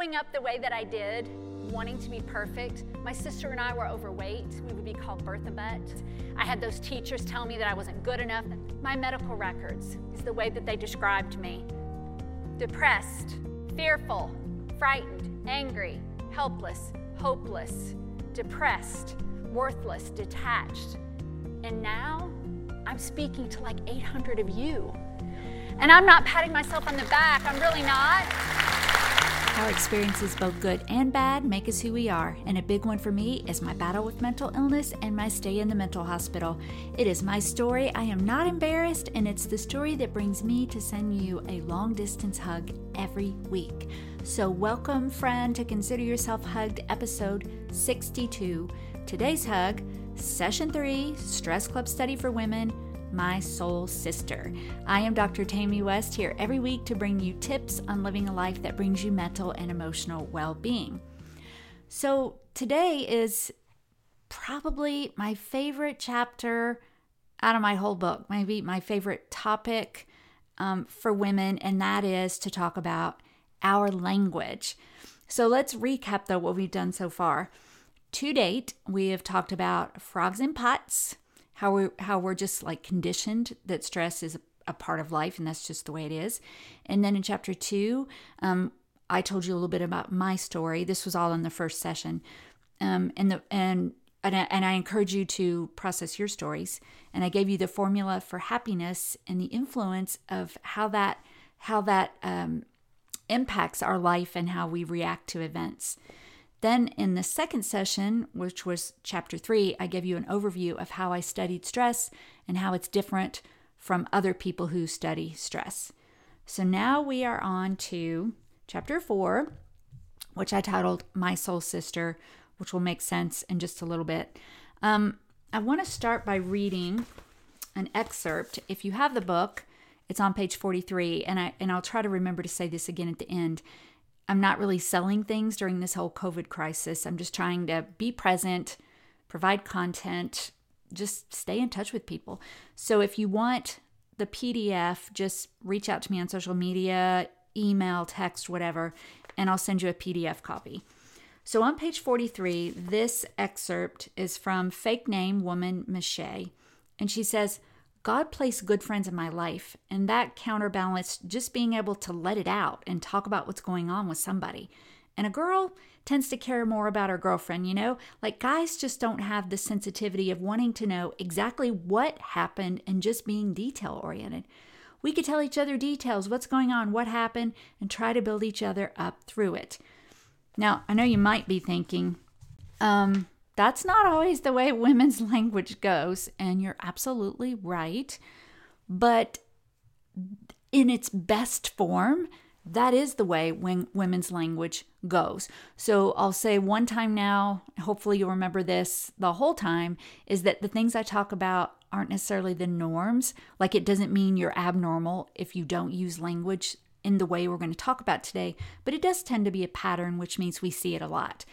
growing up the way that I did, wanting to be perfect, my sister and I were overweight. We would be called Bertha Butt. I had those teachers tell me that I wasn't good enough. My medical records is the way that they described me depressed, fearful, frightened, angry, helpless, hopeless, depressed, worthless, detached. And now I'm speaking to like 800 of you. And I'm not patting myself on the back, I'm really not. Our experiences, both good and bad, make us who we are. And a big one for me is my battle with mental illness and my stay in the mental hospital. It is my story. I am not embarrassed, and it's the story that brings me to send you a long distance hug every week. So, welcome, friend, to Consider Yourself Hugged, episode 62. Today's hug, session three Stress Club Study for Women my soul sister. I am Dr. Tammy West here every week to bring you tips on living a life that brings you mental and emotional well being. So, today is probably my favorite chapter out of my whole book, maybe my favorite topic um, for women, and that is to talk about our language. So, let's recap though what we've done so far. To date, we have talked about frogs in pots, how we how we're just like conditioned that stress is a, a part of life and that's just the way it is. And then in chapter two, um, I told you a little bit about my story. This was all in the first session, um, and the and and I, and I encourage you to process your stories. And I gave you the formula for happiness and the influence of how that how that um, impacts our life and how we react to events. Then, in the second session, which was chapter three, I gave you an overview of how I studied stress and how it's different from other people who study stress. So now we are on to chapter four, which I titled My Soul Sister, which will make sense in just a little bit. Um, I want to start by reading an excerpt. If you have the book, it's on page 43, and I and I'll try to remember to say this again at the end. I'm not really selling things during this whole COVID crisis. I'm just trying to be present, provide content, just stay in touch with people. So if you want the PDF, just reach out to me on social media, email, text, whatever, and I'll send you a PDF copy. So on page 43, this excerpt is from Fake Name Woman Miche, and she says, God placed good friends in my life, and that counterbalanced just being able to let it out and talk about what's going on with somebody. And a girl tends to care more about her girlfriend, you know? Like guys just don't have the sensitivity of wanting to know exactly what happened and just being detail oriented. We could tell each other details, what's going on, what happened, and try to build each other up through it. Now, I know you might be thinking, um, that's not always the way women's language goes, and you're absolutely right. But in its best form, that is the way when women's language goes. So I'll say one time now, hopefully you'll remember this the whole time, is that the things I talk about aren't necessarily the norms. Like it doesn't mean you're abnormal if you don't use language in the way we're going to talk about today, but it does tend to be a pattern, which means we see it a lot.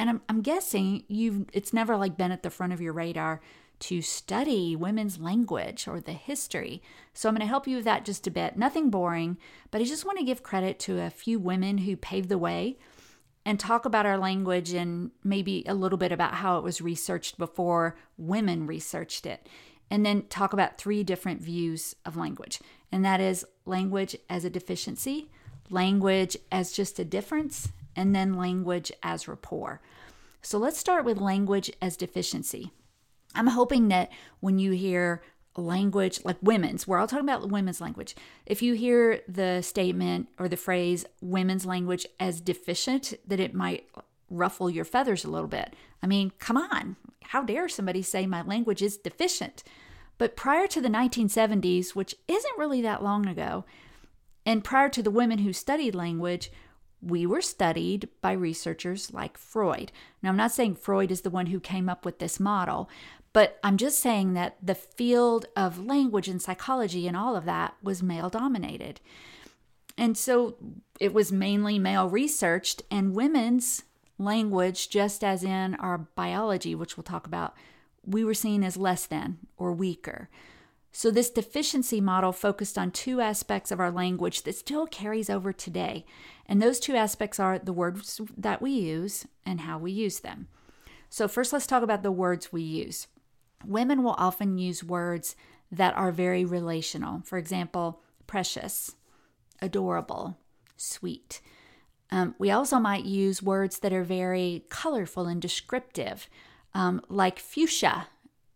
And I'm, I'm guessing you've it's never like been at the front of your radar to study women's language or the history. So I'm going to help you with that just a bit. Nothing boring, but I just want to give credit to a few women who paved the way and talk about our language and maybe a little bit about how it was researched before women researched it. And then talk about three different views of language. And that is language as a deficiency, language as just a difference, and then language as rapport. So let's start with language as deficiency. I'm hoping that when you hear language like women's, we're all talking about women's language. If you hear the statement or the phrase women's language as deficient, that it might ruffle your feathers a little bit. I mean, come on. How dare somebody say my language is deficient? But prior to the 1970s, which isn't really that long ago, and prior to the women who studied language, we were studied by researchers like Freud. Now, I'm not saying Freud is the one who came up with this model, but I'm just saying that the field of language and psychology and all of that was male dominated. And so it was mainly male researched, and women's language, just as in our biology, which we'll talk about, we were seen as less than or weaker. So, this deficiency model focused on two aspects of our language that still carries over today, And those two aspects are the words that we use and how we use them. So, first, let's talk about the words we use. Women will often use words that are very relational. For example, precious, adorable, sweet. Um, we also might use words that are very colorful and descriptive, um, like fuchsia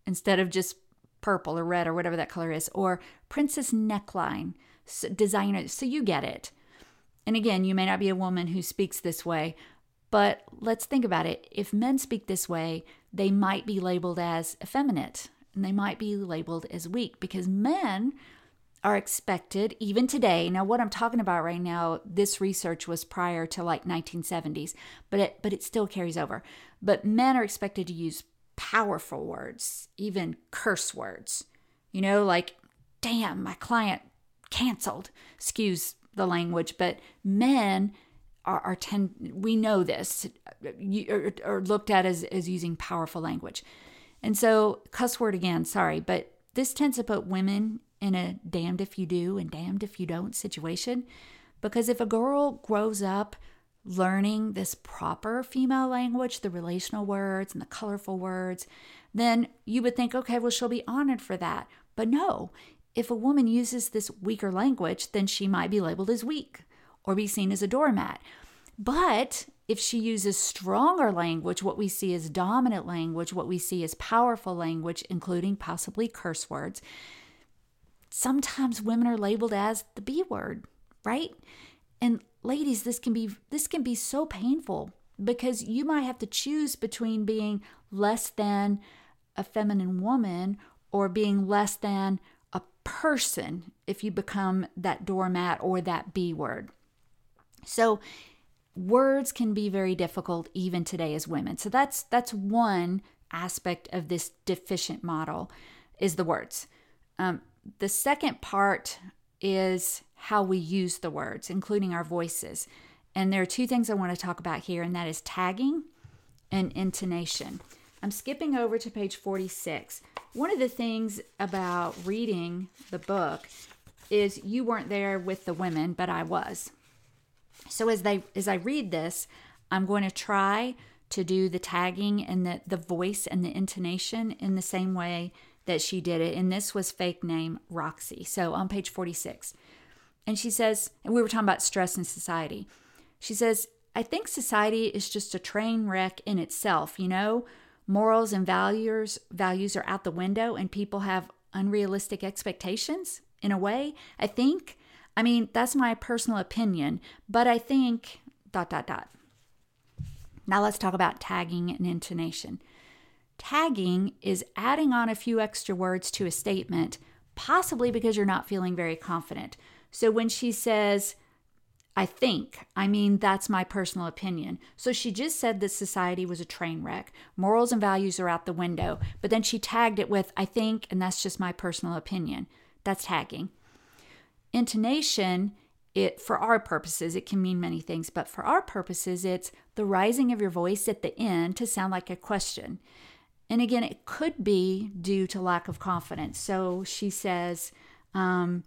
instead of just purple or red or whatever that color is, or princess neckline, so designer. So you get it. And again, you may not be a woman who speaks this way, but let's think about it. If men speak this way, they might be labeled as effeminate and they might be labeled as weak because men are expected even today now what i'm talking about right now this research was prior to like 1970s but it but it still carries over but men are expected to use powerful words even curse words you know like damn my client canceled excuse the language but men are, are tend we know this are, are looked at as, as using powerful language and so cuss word again sorry but this tends to put women in a damned if you do and damned if you don't situation. Because if a girl grows up learning this proper female language, the relational words and the colorful words, then you would think, okay, well, she'll be honored for that. But no, if a woman uses this weaker language, then she might be labeled as weak or be seen as a doormat. But if she uses stronger language, what we see as dominant language, what we see as powerful language, including possibly curse words, sometimes women are labeled as the B word, right? And ladies, this can be this can be so painful because you might have to choose between being less than a feminine woman or being less than a person if you become that doormat or that B word. So words can be very difficult even today as women. So that's that's one aspect of this deficient model is the words. Um, the second part is how we use the words, including our voices. And there are two things I want to talk about here, and that is tagging and intonation. I'm skipping over to page 46. One of the things about reading the book is you weren't there with the women, but I was. So as they as I read this, I'm going to try to do the tagging and the, the voice and the intonation in the same way that she did it. And this was fake name Roxy. So on page 46. And she says, and we were talking about stress in society. She says, I think society is just a train wreck in itself, you know? Morals and values values are out the window and people have unrealistic expectations in a way. I think. I mean, that's my personal opinion, but I think dot dot dot. Now let's talk about tagging and intonation. Tagging is adding on a few extra words to a statement, possibly because you're not feeling very confident. So when she says, I think, I mean, that's my personal opinion. So she just said that society was a train wreck. Morals and values are out the window. But then she tagged it with, I think, and that's just my personal opinion. That's tagging. Intonation, it for our purposes, it can mean many things, but for our purposes, it's the rising of your voice at the end to sound like a question. And again, it could be due to lack of confidence. So she says, um,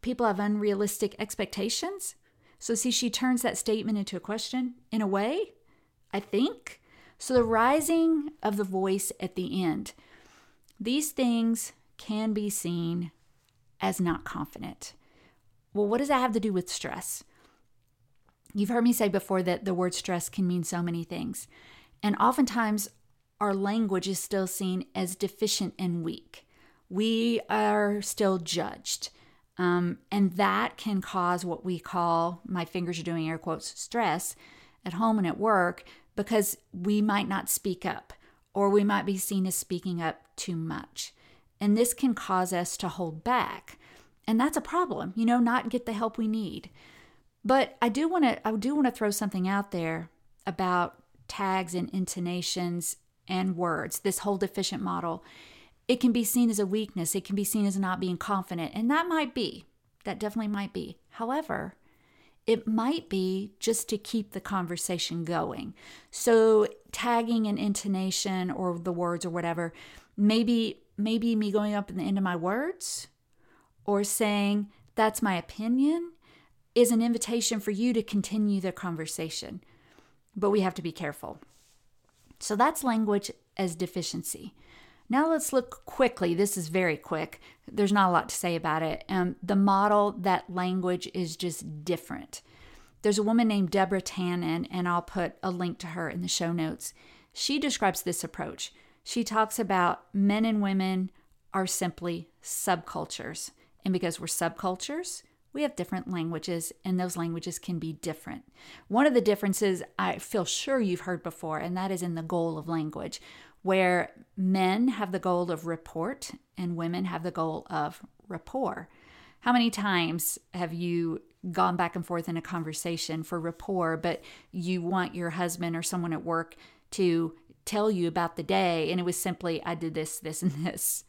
people have unrealistic expectations. So, see, she turns that statement into a question in a way, I think. So, the rising of the voice at the end, these things can be seen as not confident. Well, what does that have to do with stress? You've heard me say before that the word stress can mean so many things. And oftentimes, our language is still seen as deficient and weak. We are still judged. Um, and that can cause what we call, my fingers are doing air quotes, stress at home and at work because we might not speak up or we might be seen as speaking up too much. And this can cause us to hold back. And that's a problem, you know, not get the help we need. But I do want to I do want to throw something out there about tags and intonations and words, this whole deficient model, it can be seen as a weakness. It can be seen as not being confident. And that might be, that definitely might be. However, it might be just to keep the conversation going. So, tagging an intonation or the words or whatever, maybe maybe me going up in the end of my words or saying that's my opinion is an invitation for you to continue the conversation. But we have to be careful. So that's language as deficiency. Now let's look quickly. This is very quick. There's not a lot to say about it. Um, the model that language is just different. There's a woman named Deborah Tannen, and I'll put a link to her in the show notes. She describes this approach. She talks about men and women are simply subcultures. And because we're subcultures, we have different languages, and those languages can be different. One of the differences I feel sure you've heard before, and that is in the goal of language, where men have the goal of report and women have the goal of rapport. How many times have you gone back and forth in a conversation for rapport, but you want your husband or someone at work to tell you about the day, and it was simply, I did this, this, and this?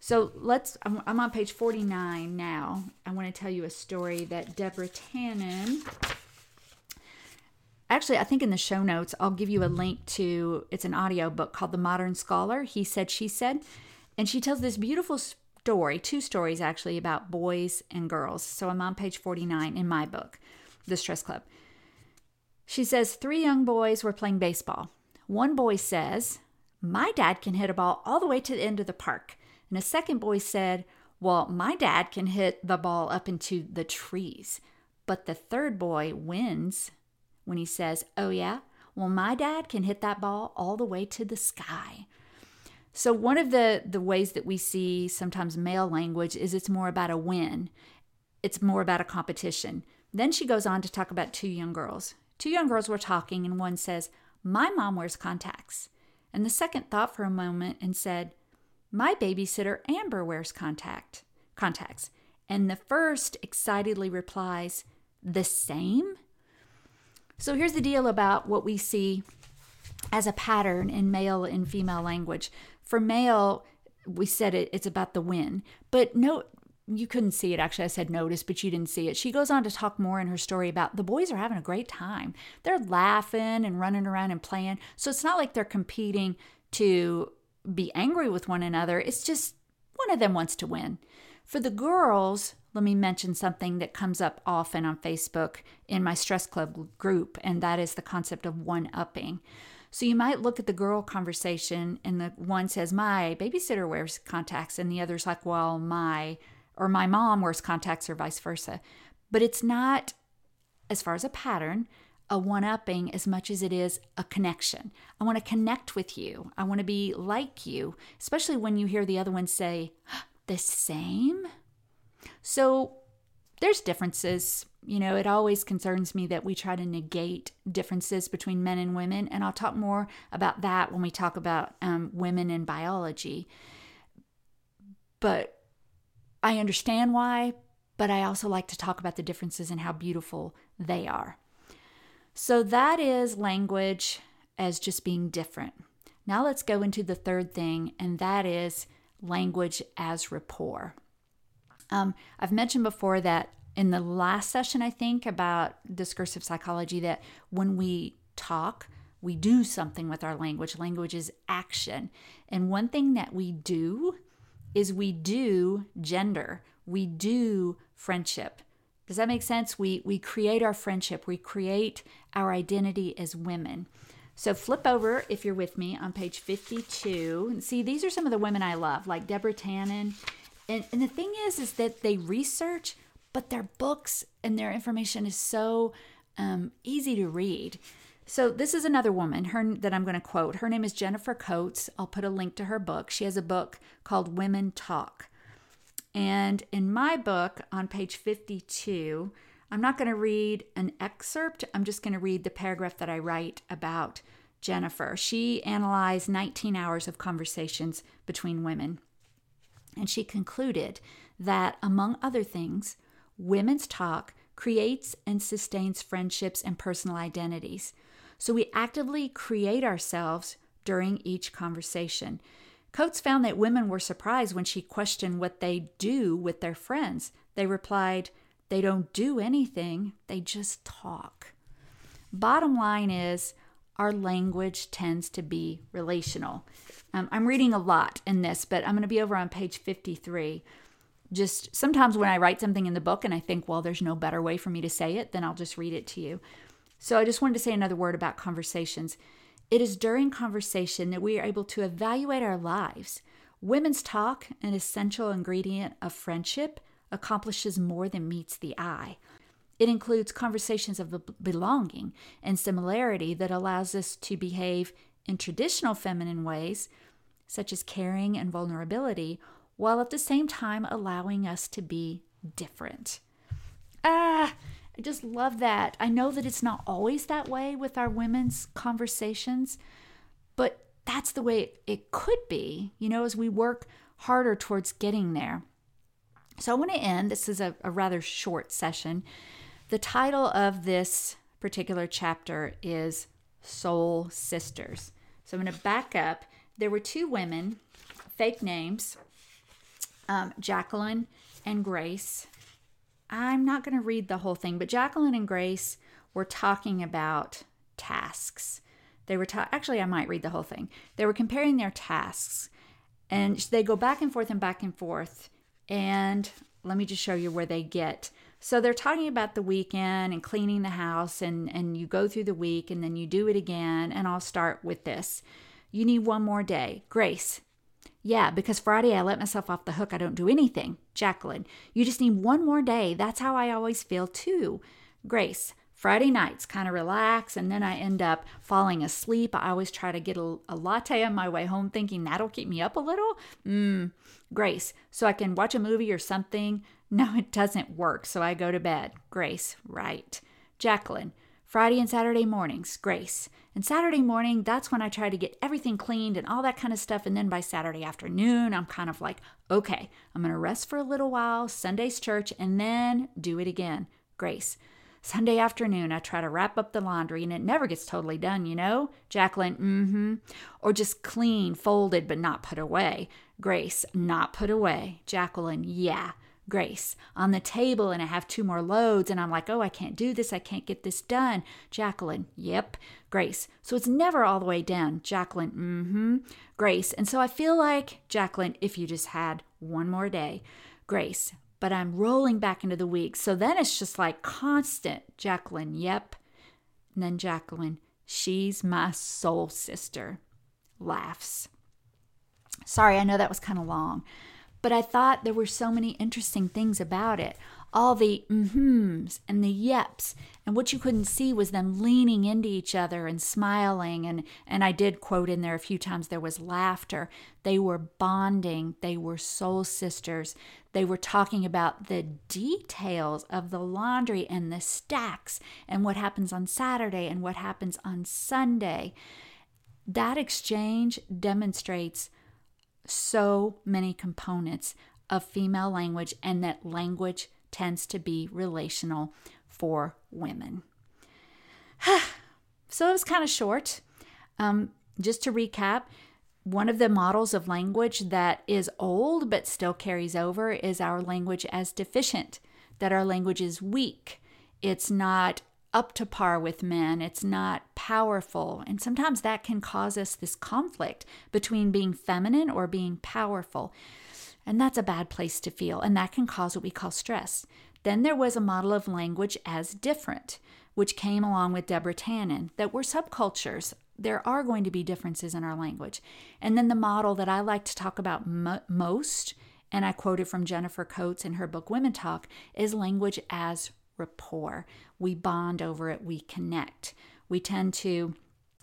So let's, I'm, I'm on page 49 now. I want to tell you a story that Deborah Tannen, actually, I think in the show notes, I'll give you a link to, it's an audio book called The Modern Scholar. He said, she said. And she tells this beautiful story, two stories actually, about boys and girls. So I'm on page 49 in my book, The Stress Club. She says, Three young boys were playing baseball. One boy says, My dad can hit a ball all the way to the end of the park. And a second boy said, Well, my dad can hit the ball up into the trees. But the third boy wins when he says, Oh, yeah? Well, my dad can hit that ball all the way to the sky. So, one of the, the ways that we see sometimes male language is it's more about a win, it's more about a competition. Then she goes on to talk about two young girls. Two young girls were talking, and one says, My mom wears contacts. And the second thought for a moment and said, my babysitter Amber wears contact contacts. And the first excitedly replies, The same? So here's the deal about what we see as a pattern in male and female language. For male, we said it, it's about the win. But no, you couldn't see it actually. I said notice, but you didn't see it. She goes on to talk more in her story about the boys are having a great time. They're laughing and running around and playing. So it's not like they're competing to be angry with one another. It's just one of them wants to win. For the girls, let me mention something that comes up often on Facebook in my stress club group, and that is the concept of one upping. So you might look at the girl conversation, and the one says, My babysitter wears contacts, and the other's like, Well, my, or my mom wears contacts, or vice versa. But it's not, as far as a pattern, a one upping as much as it is a connection. I want to connect with you. I want to be like you, especially when you hear the other one say, the same. So there's differences. You know, it always concerns me that we try to negate differences between men and women. And I'll talk more about that when we talk about um, women in biology. But I understand why, but I also like to talk about the differences and how beautiful they are. So that is language as just being different. Now let's go into the third thing, and that is language as rapport. Um, I've mentioned before that in the last session, I think, about discursive psychology, that when we talk, we do something with our language. Language is action. And one thing that we do is we do gender, we do friendship, does that make sense? We we create our friendship, we create our identity as women. So flip over if you're with me on page 52 and see these are some of the women I love, like Deborah Tannen. And, and the thing is, is that they research, but their books and their information is so um, easy to read. So this is another woman her that I'm going to quote. Her name is Jennifer Coates. I'll put a link to her book. She has a book called Women Talk. And in my book on page 52, I'm not going to read an excerpt. I'm just going to read the paragraph that I write about Jennifer. She analyzed 19 hours of conversations between women. And she concluded that, among other things, women's talk creates and sustains friendships and personal identities. So we actively create ourselves during each conversation. Coates found that women were surprised when she questioned what they do with their friends. They replied, They don't do anything, they just talk. Bottom line is, our language tends to be relational. Um, I'm reading a lot in this, but I'm going to be over on page 53. just sometimes when I write something in the book and I think, well, there's no better way for me to say it, then I'll just read it to you. So I just wanted to say another word about conversations. It is during conversation that we are able to evaluate our lives. Women's talk, an essential ingredient of friendship, accomplishes more than meets the eye. It includes conversations of belonging and similarity that allows us to behave in traditional feminine ways, such as caring and vulnerability, while at the same time allowing us to be different. Ah, I just love that. I know that it's not always that way with our women's conversations, but that's the way it could be, you know, as we work harder towards getting there. So I want to end. This is a, a rather short session. The title of this particular chapter is Soul Sisters. So I'm going to back up. There were two women, fake names, um, Jacqueline and Grace. I'm not going to read the whole thing, but Jacqueline and Grace were talking about tasks. They were ta- actually, I might read the whole thing. They were comparing their tasks, and they go back and forth and back and forth. And let me just show you where they get. So they're talking about the weekend and cleaning the house, and and you go through the week, and then you do it again. And I'll start with this. You need one more day, Grace. Yeah, because Friday I let myself off the hook. I don't do anything. Jacqueline, you just need one more day. That's how I always feel too. Grace, Friday nights kind of relax and then I end up falling asleep. I always try to get a, a, latte on my way home thinking that'll keep me up a little. Mmm, Grace, so I can watch a movie or something. No, it doesn't work, so I go to bed. Grace, right. Jacqueline, Friday and Saturday mornings, Grace. And Saturday morning, that's when I try to get everything cleaned and all that kind of stuff. And then by Saturday afternoon, I'm kind of like, okay, I'm going to rest for a little while, Sunday's church, and then do it again. Grace. Sunday afternoon, I try to wrap up the laundry and it never gets totally done, you know? Jacqueline, mm hmm. Or just clean, folded, but not put away. Grace, not put away. Jacqueline, yeah. Grace, on the table and I have two more loads and I'm like, oh, I can't do this. I can't get this done. Jacqueline, yep. Grace, so it's never all the way done. Jacqueline, mm hmm. Grace, and so I feel like, Jacqueline, if you just had one more day. Grace, but I'm rolling back into the week. So then it's just like constant. Jacqueline, yep. And then Jacqueline, she's my soul sister. Laughs. Sorry, I know that was kind of long. But I thought there were so many interesting things about it. All the mm-hms and the yeps. And what you couldn't see was them leaning into each other and smiling. And, and I did quote in there a few times there was laughter. They were bonding. They were soul sisters. They were talking about the details of the laundry and the stacks and what happens on Saturday and what happens on Sunday. That exchange demonstrates so many components of female language and that language tends to be relational for women. so it was kind of short. Um, just to recap, one of the models of language that is old but still carries over is our language as deficient, that our language is weak. It's not up to par with men. It's not powerful. And sometimes that can cause us this conflict between being feminine or being powerful. And that's a bad place to feel. And that can cause what we call stress. Then there was a model of language as different, which came along with Deborah Tannen, that we're subcultures. There are going to be differences in our language. And then the model that I like to talk about mo- most, and I quoted from Jennifer Coates in her book Women Talk, is language as rapport. We bond over it, we connect. We tend to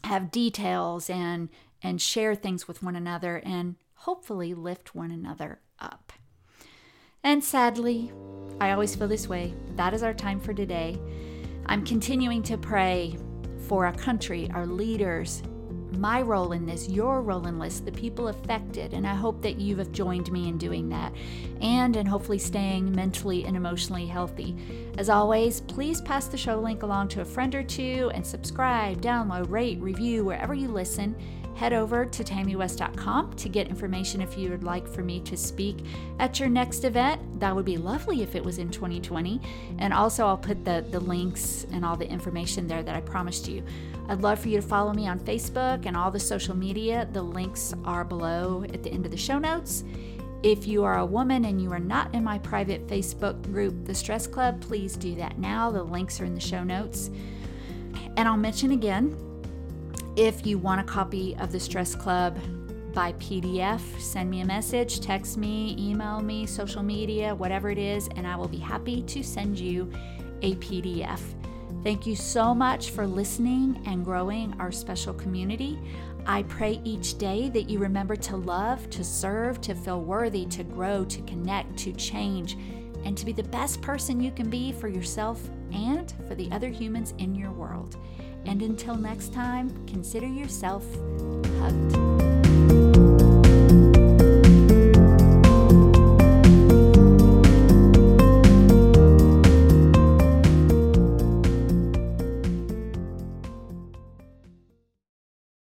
have details and and share things with one another and hopefully lift one another up. And sadly, I always feel this way. That is our time for today. I'm continuing to pray for our country, our leaders, my role in this, your role in this, the people affected. And I hope that you have joined me in doing that and in hopefully staying mentally and emotionally healthy. As always, please pass the show link along to a friend or two and subscribe, download, rate, review wherever you listen head over to tammywest.com to get information if you would like for me to speak at your next event. That would be lovely if it was in 2020. And also, I'll put the, the links and all the information there that I promised you. I'd love for you to follow me on Facebook and all the social media. The links are below at the end of the show notes. If you are a woman and you are not in my private Facebook group, The Stress Club, please do that now. The links are in the show notes. And I'll mention again if you want a copy of The Stress Club by PDF, send me a message, text me, email me, social media, whatever it is, and I will be happy to send you a PDF. Thank you so much for listening and growing our special community. I pray each day that you remember to love, to serve, to feel worthy, to grow, to connect, to change, and to be the best person you can be for yourself and for the other humans in your world. And until next time, consider yourself hugged.